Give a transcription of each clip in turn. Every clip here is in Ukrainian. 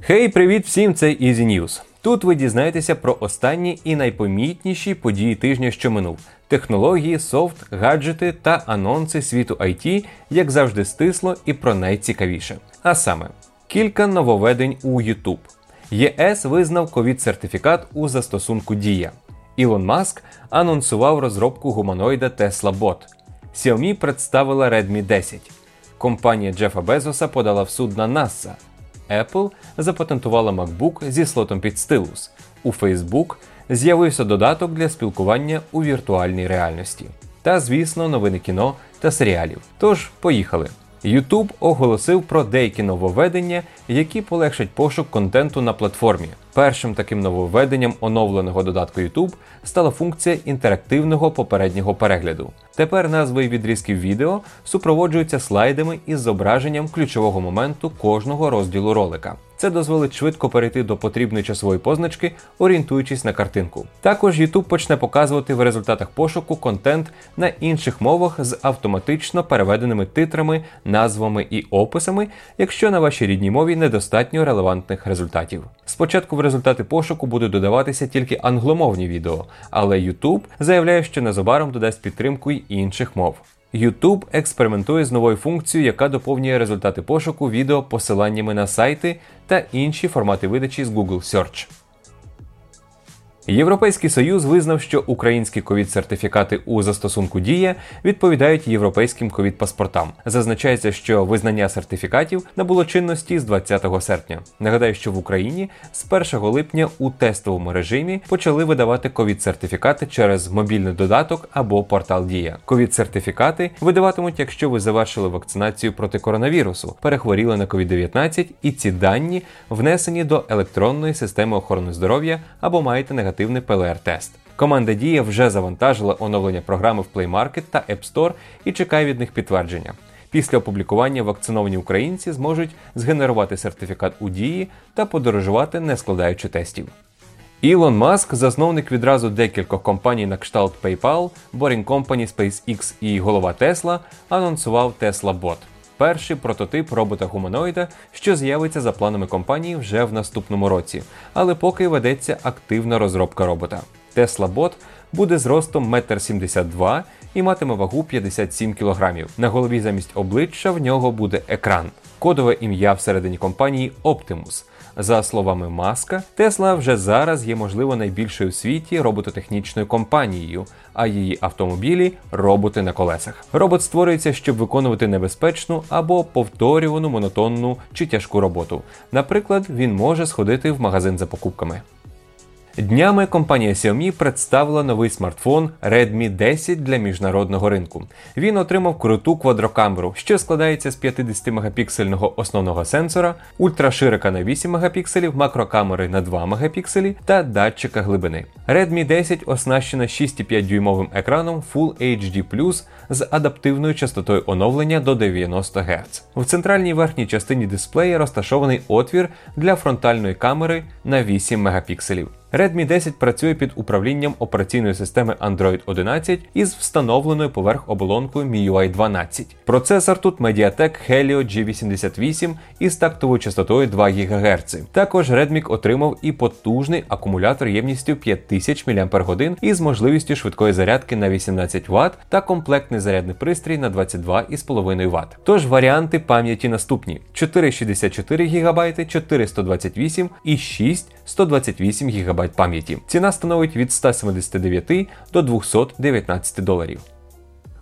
Хей, привіт всім! Це Easy News. Тут ви дізнаєтеся про останні і найпомітніші події тижня, що минув: технології, софт, гаджети та анонси світу IT, як завжди, стисло і про найцікавіше. А саме, кілька нововведень у YouTube. ЄС визнав ковід-сертифікат у застосунку Дія. Ілон Маск анонсував розробку гуманоїда Tesla Bot. Xiaomi представила Redmi 10. Компанія Джефа Безоса подала в суд на NASA. Apple запатентувала MacBook зі слотом під стилус. У Facebook з'явився додаток для спілкування у віртуальній реальності. Та, звісно, новини кіно та серіалів. Тож, поїхали. YouTube оголосив про деякі нововведення, які полегшать пошук контенту на платформі. Першим таким нововведенням оновленого додатку YouTube стала функція інтерактивного попереднього перегляду. Тепер назви відрізків відео супроводжуються слайдами із зображенням ключового моменту кожного розділу ролика. Це дозволить швидко перейти до потрібної часової позначки, орієнтуючись на картинку. Також YouTube почне показувати в результатах пошуку контент на інших мовах з автоматично переведеними титрами, назвами і описами, якщо на вашій рідній мові недостатньо релевантних результатів. Спочатку в результати пошуку будуть додаватися тільки англомовні відео, але YouTube заявляє, що незабаром додасть підтримку й інших мов. YouTube експериментує з новою функцією, яка доповнює результати пошуку відео посиланнями на сайти та інші формати видачі з Google Search. Європейський союз визнав, що українські ковід-сертифікати у застосунку Дія відповідають європейським ковід-паспортам. Зазначається, що визнання сертифікатів набуло чинності з 20 серпня. Нагадаю, що в Україні з 1 липня у тестовому режимі почали видавати ковід-сертифікати через мобільний додаток або портал Дія. Ковід-сертифікати видаватимуть, якщо ви завершили вакцинацію проти коронавірусу, перехворіли на COVID-19 і ці дані внесені до електронної системи охорони здоров'я або маєте негативний негативний ПЛР-тест. Команда Дія вже завантажила оновлення програми в Play Market та App Store і чекає від них підтвердження. Після опублікування вакциновані українці зможуть згенерувати сертифікат у дії та подорожувати, не складаючи тестів. Ілон Маск, засновник відразу декількох компаній на кшталт PayPal, Boring Company, SpaceX і голова Tesla, анонсував Tesla Bot перший прототип робота-гуманоїда, що з'явиться за планами компанії вже в наступному році, але поки ведеться активна розробка робота. Tesla Bot буде зростом 1,72 м і матиме вагу 57 кг. На голові замість обличчя в нього буде екран. Кодове ім'я всередині компанії Optimus. За словами Маска, Тесла вже зараз є, можливо, найбільшою у світі робототехнічною компанією, а її автомобілі роботи на колесах. Робот створюється, щоб виконувати небезпечну або повторювану монотонну чи тяжку роботу. Наприклад, він може сходити в магазин за покупками. Днями компанія Xiaomi представила новий смартфон Redmi 10 для міжнародного ринку. Він отримав круту квадрокамеру, що складається з 50 мегапіксельного основного сенсора, ультраширика на 8 мегапікселів, макрокамери на 2 мегапікселі та датчика глибини. Redmi 10 оснащена 6,5 дюймовим екраном Full HD з адаптивною частотою оновлення до 90 Гц. В центральній верхній частині дисплея розташований отвір для фронтальної камери на 8 мегапікселів. Redmi 10 працює під управлінням операційної системи Android 11 із встановленою поверх оболонкою MIUI 12. Процесор тут Mediatek Helio G88 із тактовою частотою 2 ГГц. Також Redmi отримав і потужний акумулятор ємністю 5000 мАч із можливістю швидкої зарядки на 18 Вт та комплектний зарядний пристрій на 22,5 Вт. Тож варіанти пам'яті наступні: 464 ГБ, 428 і 6 128 ГБ пам'яті. Ціна становить від 179 до 219 доларів.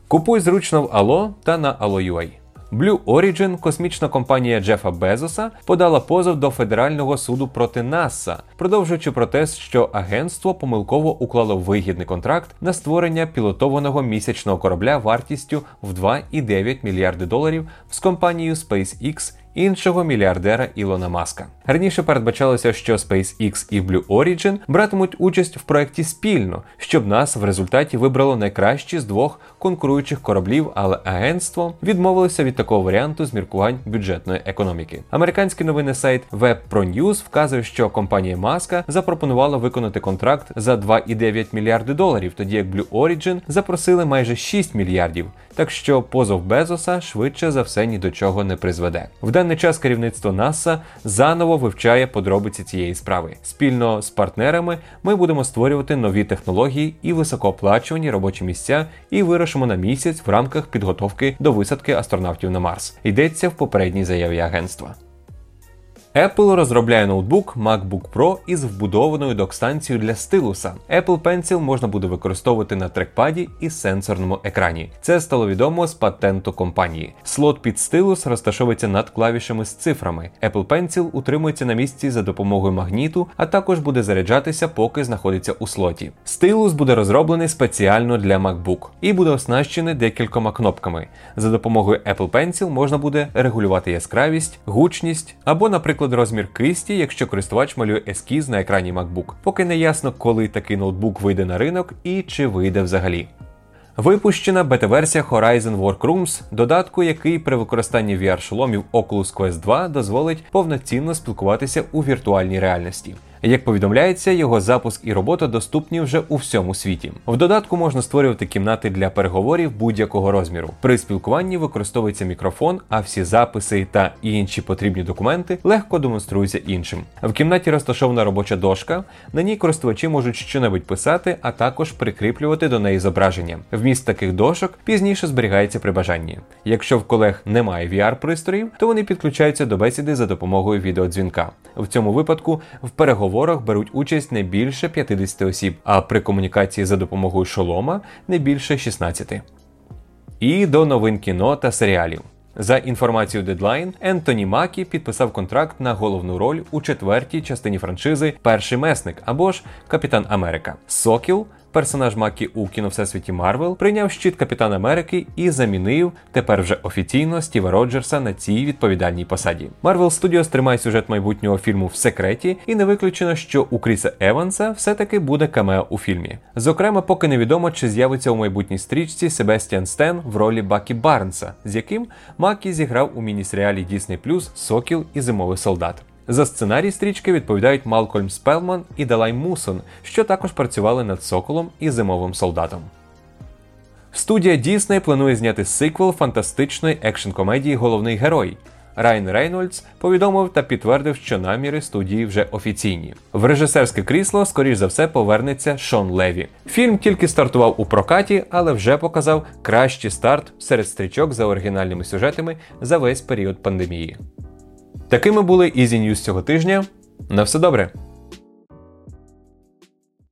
Купуй зручно в Allo та на Allo.ua. Blue Origin, космічна компанія Джефа Безоса, подала позов до федерального суду проти НАСА, продовжуючи протест, що агентство помилково уклало вигідний контракт на створення пілотованого місячного корабля вартістю в 2,9 мільярди доларів з компанією SpaceX іншого мільярдера Ілона Маска. Раніше передбачалося, що SpaceX і Blue Origin братимуть участь в проєкті спільно, щоб нас в результаті вибрало найкращі з двох конкуруючих кораблів, але агентство відмовилося від такого варіанту з міркувань бюджетної економіки. Американський новинний сайт WebProNews вказує, що компанія Маска запропонувала виконати контракт за 2,9 мільярди доларів, тоді як Blue Origin запросили майже 6 мільярдів. Так що позов Безоса швидше за все ні до чого не призведе. Даний час керівництво НАСА заново вивчає подробиці цієї справи. Спільно з партнерами ми будемо створювати нові технології і високооплачувані робочі місця, і вирушимо на місяць в рамках підготовки до висадки астронавтів на Марс. Йдеться в попередній заяві агентства. Apple розробляє ноутбук MacBook Pro із вбудованою док-станцією для стилуса. Apple Pencil можна буде використовувати на трекпаді і сенсорному екрані. Це стало відомо з патенту компанії. Слот під стилус розташовується над клавішами з цифрами. Apple Pencil утримується на місці за допомогою магніту, а також буде заряджатися, поки знаходиться у слоті. Стилус буде розроблений спеціально для MacBook і буде оснащений декількома кнопками. За допомогою Apple Pencil можна буде регулювати яскравість, гучність або, наприклад, наприклад, розмір кисті, якщо користувач малює ескіз на екрані MacBook. Поки не ясно, коли такий ноутбук вийде на ринок і чи вийде взагалі. Випущена бета-версія Horizon Workrooms, додатку, який при використанні VR-шоломів Oculus Quest 2 дозволить повноцінно спілкуватися у віртуальній реальності. Як повідомляється, його запуск і робота доступні вже у всьому світі. В додатку можна створювати кімнати для переговорів будь-якого розміру. При спілкуванні використовується мікрофон, а всі записи та інші потрібні документи легко демонструються іншим. В кімнаті розташована робоча дошка, на ній користувачі можуть щонебудь писати, а також прикріплювати до неї зображення. Вміст таких дошок пізніше зберігається при бажанні. Якщо в колег немає VR-пристроїв, то вони підключаються до бесіди за допомогою відеодзвінка. В цьому випадку в переговорах переговорах беруть участь не більше 50 осіб, а при комунікації за допомогою шолома не більше 16. І до новин кіно та серіалів. За інформацією Deadline, Ентоні Макі підписав контракт на головну роль у четвертій частині франшизи Перший месник або ж Капітан Америка. Сокіл персонаж Макі у кіновсесвіті Марвел прийняв щит Капітана Америки і замінив тепер вже офіційно Стіва Роджерса на цій відповідальній посаді. Marvel Studios тримає сюжет майбутнього фільму в секреті, і не виключено, що у Кріса Еванса все-таки буде камео у фільмі. Зокрема, поки невідомо, чи з'явиться у майбутній стрічці Себестіан Стен в ролі Бакі Барнса, з яким Макі зіграв у міні-серіалі Disney Сокіл і Зимовий солдат. За сценарій стрічки відповідають Малкольм Спелман і Далан Мусон, що також працювали над Соколом і Зимовим солдатом. Студія Disney планує зняти сиквел фантастичної екшн-комедії Головний герой. Райан Рейнольдс повідомив та підтвердив, що наміри студії вже офіційні. В режисерське крісло, скоріш за все, повернеться Шон Леві. Фільм тільки стартував у прокаті, але вже показав кращий старт серед стрічок за оригінальними сюжетами за весь період пандемії. Такими були Easy News цього тижня. На все добре.